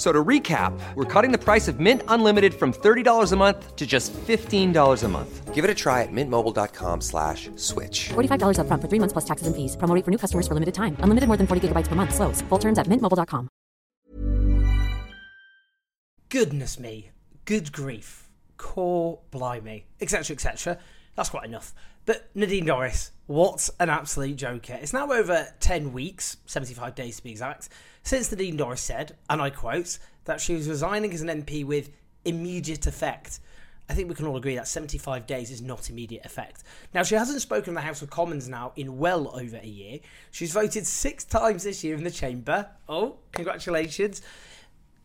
F- So to recap, we're cutting the price of Mint Unlimited from $30 a month to just $15 a month. Give it a try at mintmobile.com slash switch. $45 upfront for three months plus taxes and fees. Promo rate for new customers for limited time. Unlimited more than 40 gigabytes per month. Slows. Full terms at mintmobile.com. Goodness me. Good grief. Core blimey. Etc. etc. That's quite enough. But Nadine Dorries, what an absolute joker. It's now over 10 weeks, 75 days to be exact, since Nadine Dorries said, and I quote, that she was resigning as an MP with immediate effect. I think we can all agree that 75 days is not immediate effect. Now, she hasn't spoken in the House of Commons now in well over a year. She's voted six times this year in the Chamber. Oh, congratulations.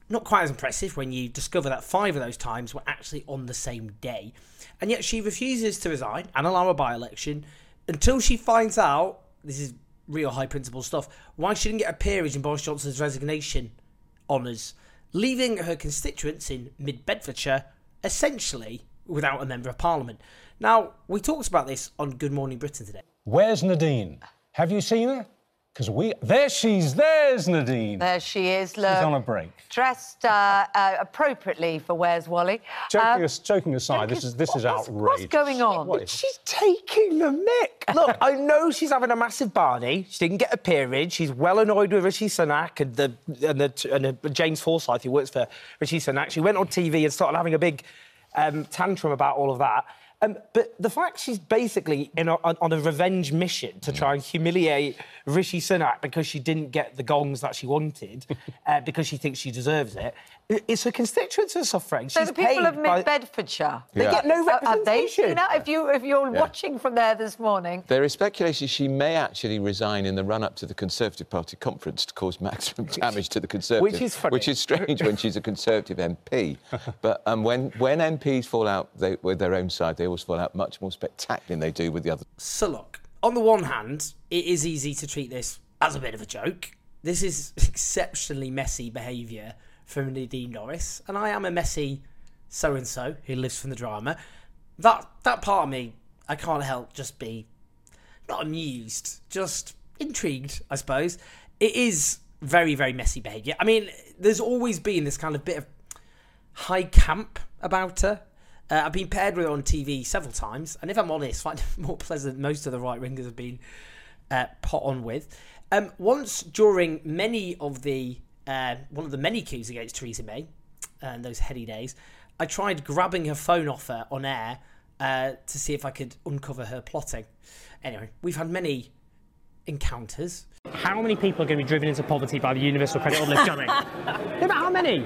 Not quite as impressive when you discover that five of those times were actually on the same day. And yet she refuses to resign and allow a by election until she finds out this is real high principle stuff why she didn't get a peerage in Boris Johnson's resignation honours, leaving her constituents in mid Bedfordshire essentially without a member of parliament. Now, we talked about this on Good Morning Britain today. Where's Nadine? Have you seen her? Because we. There she's. There's Nadine. There she is, look. She's on a break. Dressed uh, uh, appropriately for Where's Wally. Joking, Um, as- joking aside, this is this is what's- outrageous. What's going on? What is- She's taking the mick. Look, I know she's having a massive barney. She didn't get a peerage. She's well annoyed with Rishi Sunak and the and the and the, James Forsyth, who works for Rishi Sunak. She went on TV and started having a big um, tantrum about all of that. Um, but the fact she's basically in a, on on a revenge mission to try and humiliate Rishi Sunak because she didn't get the gongs that she wanted, uh, because she thinks she deserves it, it's her constituents who are suffering. So She's the people of Mid Bedfordshire. They get no Uh, Have they representation. seen? If you if you're watching from there this morning, There is speculation she may actually resign in the run-up to the Conservative Party conference to cause maximum damage to the Conservatives. Which is funny. Which is strange when she's a Conservative MP. But um, when, when MPs fall out they, with their own side, they always fall out much more spectacularly than they do with the other. So look, on the one hand, it is easy to treat this as a bit of a joke. This is exceptionally messy behaviour from Nadine Dorries, and I am a messy so and so who lives from the drama. That that part of me, I can't help just be not amused, just intrigued, I suppose. It is very, very messy behaviour. I mean, there's always been this kind of bit of high camp about her. Uh, I've been paired with her on TV several times, and if I'm honest, find it more pleasant than most of the right wingers have been uh, put on with. Um, once during many of the uh, one of the many coups against Theresa May, and those heady days, I tried grabbing her phone off her on air uh, to see if I could uncover her plotting. Anyway, we've had many encounters. How many people are going to be driven into poverty by the universal credit uplift, Johnny? how many?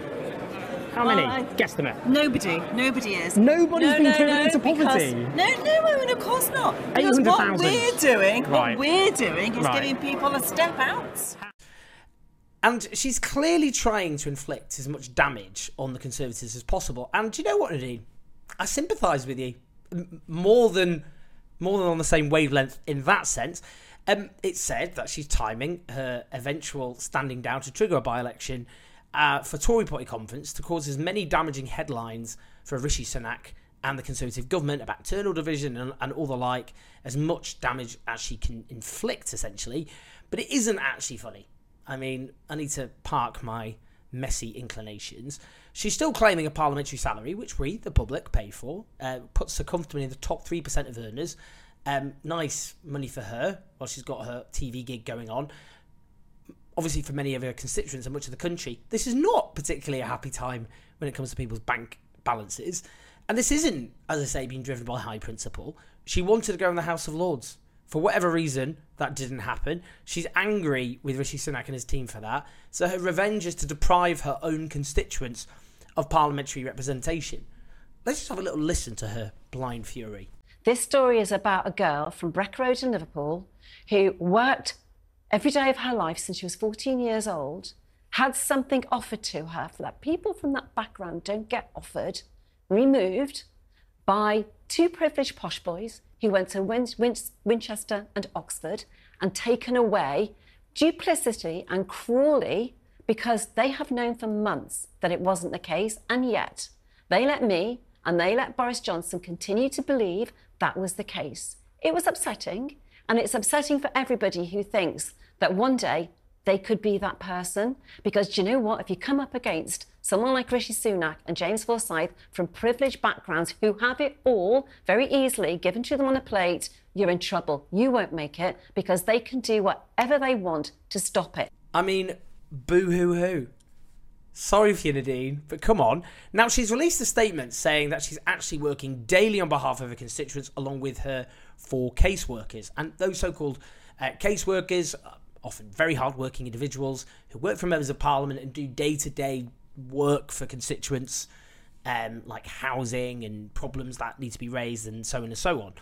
How many? Well, I- Guesstimate. Nobody, nobody is. Nobody's no, been no, driven no, into because- poverty. No, no, I mean, of course not. Because what we're doing, Right. what we're doing is Right. giving people a step out. And she's clearly trying to inflict as much damage on the Conservatives as possible. And do you know what, Nadine? I sympathise with you more than more than on the same wavelength in that sense. Um, it's said that she's timing her eventual standing down to trigger a by-election uh, for Tory party conference to cause as many damaging headlines for Rishi Sunak and the Conservative government about internal division and, and all the like, as much damage as she can inflict, essentially. But it isn't actually funny. I mean, I need to park my messy inclinations. She's still claiming a parliamentary salary, which we, the public, pay for, uh, puts her comfortably in the top 3% of earners. Um, nice money for her while she's got her TV gig going on. Obviously, for many of her constituents and much of the country, this is not particularly a happy time when it comes to people's bank balances. And this isn't, as I say, being driven by high principle. She wanted to go in the House of Lords. For whatever reason, that didn't happen. She's angry with Rishi Sunak and his team for that. So her revenge is to deprive her own constituents of parliamentary representation. Let's just have a little listen to her blind fury. This story is about a girl from Breck Road in Liverpool who worked every day of her life since she was 14 years old, had something offered to her for that. People from that background don't get offered, removed by two privileged posh boys who went to Win- Win- Winchester and Oxford and taken away duplicity and cruelly because they have known for months that it wasn't the case, and yet they let me and they let Boris Johnson continue to believe that was the case. It was upsetting, and it's upsetting for everybody who thinks that one day they could be that person. Because do you know what? If you come up against someone like Rishi Sunak and James Forsyth from privileged backgrounds who have it all very easily given to them on a plate, you're in trouble. You won't make it because they can do whatever they want to stop it. I mean, boo hoo hoo. Sorry for you, Nadine, but come on. Now, she's released a statement saying that she's actually working daily on behalf of her constituents along with her four caseworkers. And those so called uh, caseworkers, are often very hard working individuals who work for members of parliament and do day to day work for constituents, um, like housing and problems that need to be raised, and so on and so on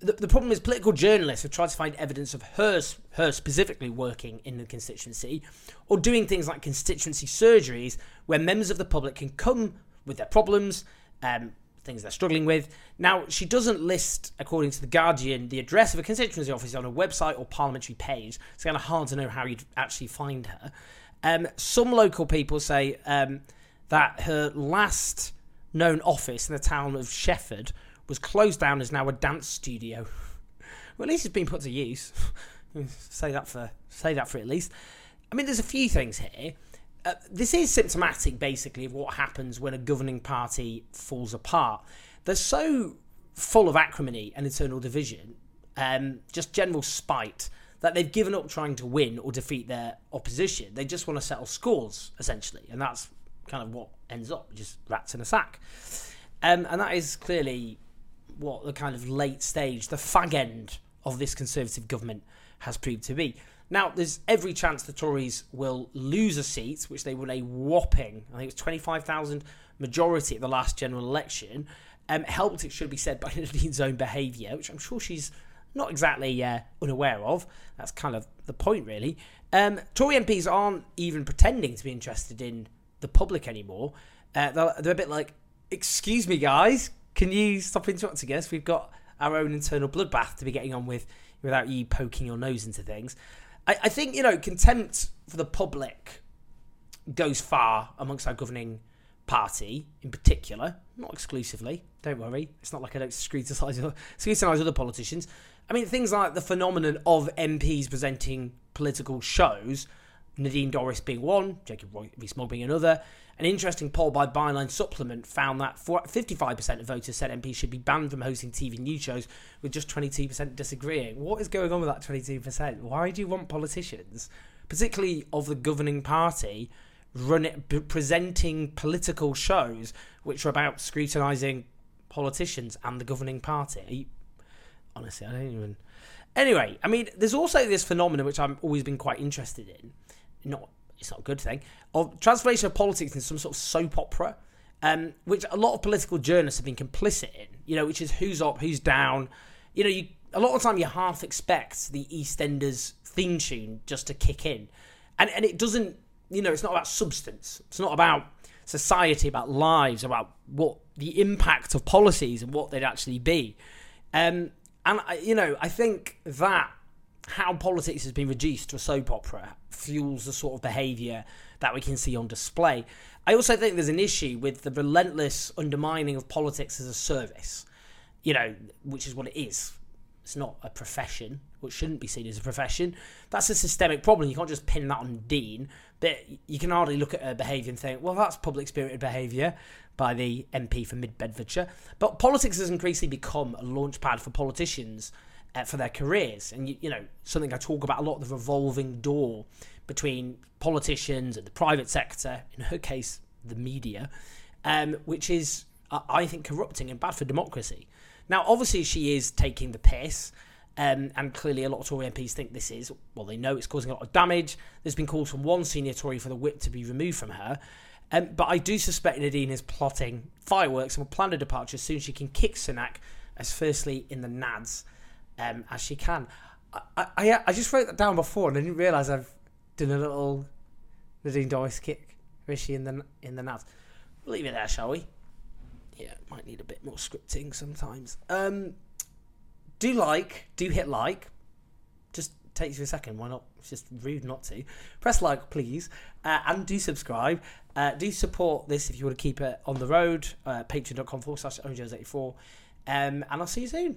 the, the problem is political journalists have tried to find evidence of her, her specifically working in the constituency or doing things like constituency surgeries where members of the public can come with their problems, um, things they're struggling with. Now, she doesn't list, according to The Guardian, the address of a constituency office on a website or parliamentary page. It's kind of hard to know how you'd actually find her. Um, some local people say um, that her last known office in the town of Shefford was closed down as now a dance studio. well, at least it's been put to use. say that for say that for at least. I mean, there's a few things here. Uh, this is symptomatic, basically, of what happens when a governing party falls apart. They're so full of acrimony and internal division, um, just general spite, that they've given up trying to win or defeat their opposition. They just want to settle scores, essentially, and that's kind of what ends up just rats in a sack. Um, and that is clearly what the kind of late stage, the fag end of this Conservative government has proved to be. Now, there's every chance the Tories will lose a seat, which they won a whopping, I think it was 25,000 majority at the last general election. Um, helped, it should be said, by Nadine's own behaviour, which I'm sure she's not exactly uh, unaware of. That's kind of the point, really. Um, Tory MPs aren't even pretending to be interested in the public anymore. Uh, they're, they're a bit like, excuse me, guys, can you stop interrupting us? We've got our own internal bloodbath to be getting on with without you poking your nose into things. I, I think, you know, contempt for the public goes far amongst our governing party in particular, not exclusively. Don't worry. It's not like I don't scrutinise, scrutinise other politicians. I mean, things like the phenomenon of MPs presenting political shows, Nadine Dorries being one, Jacob Rees-Mogg being another, an interesting poll by Byline Supplement found that 55% of voters said MPs should be banned from hosting TV news shows, with just 22% disagreeing. What is going on with that 22%? Why do you want politicians, particularly of the governing party, run presenting political shows which are about scrutinising politicians and the governing party? You, honestly, I don't even. Anyway, I mean, there's also this phenomenon which I've always been quite interested in. Not it's not a good thing, of transformation of politics into some sort of soap opera, um, which a lot of political journalists have been complicit in, you know, which is who's up, who's down. You know, you, a lot of time you half expect the EastEnders theme tune just to kick in. And, and it doesn't, you know, it's not about substance. It's not about society, about lives, about what the impact of policies and what they'd actually be. Um, and, you know, I think that how politics has been reduced to a soap opera fuels the sort of behaviour that we can see on display. I also think there's an issue with the relentless undermining of politics as a service, you know, which is what it is. It's not a profession, which shouldn't be seen as a profession. That's a systemic problem. You can't just pin that on Dean. But you can hardly look at her behaviour and think, well, that's public spirited behaviour by the MP for Mid Bedfordshire. But politics has increasingly become a launchpad for politicians for their careers. And, you, you know, something I talk about a lot the revolving door between politicians and the private sector, in her case, the media, um, which is, uh, I think, corrupting and bad for democracy. Now, obviously, she is taking the piss. Um, and clearly, a lot of Tory MPs think this is, well, they know it's causing a lot of damage. There's been calls from one senior Tory for the whip to be removed from her. Um, but I do suspect Nadine is plotting fireworks and will plan a departure as soon as she can kick Sunak as firstly in the nads um, as she can. I, I, I just wrote that down before and I didn't realise I've done a little Nadine Dorries kick Rishi in the in the. We'll leave it there, shall we? Yeah, might need a bit more scripting sometimes. Um, do like, do hit like. Just takes you a second, why not? It's just rude not to. Press like, please, uh, and do subscribe. Uh, do support this if you want to keep it on the road. Uh, Patreon.com forward slash OJOs84. Um, and I'll see you soon.